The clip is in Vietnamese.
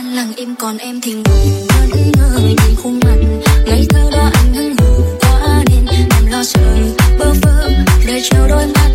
anh lặng im còn em thì ngồi ngẩn ngơ nhìn khuôn mặt. Ngày thơ đó anh hững hờ quá nên em lo sợ. Bơ vơ đợi chờ đôi mắt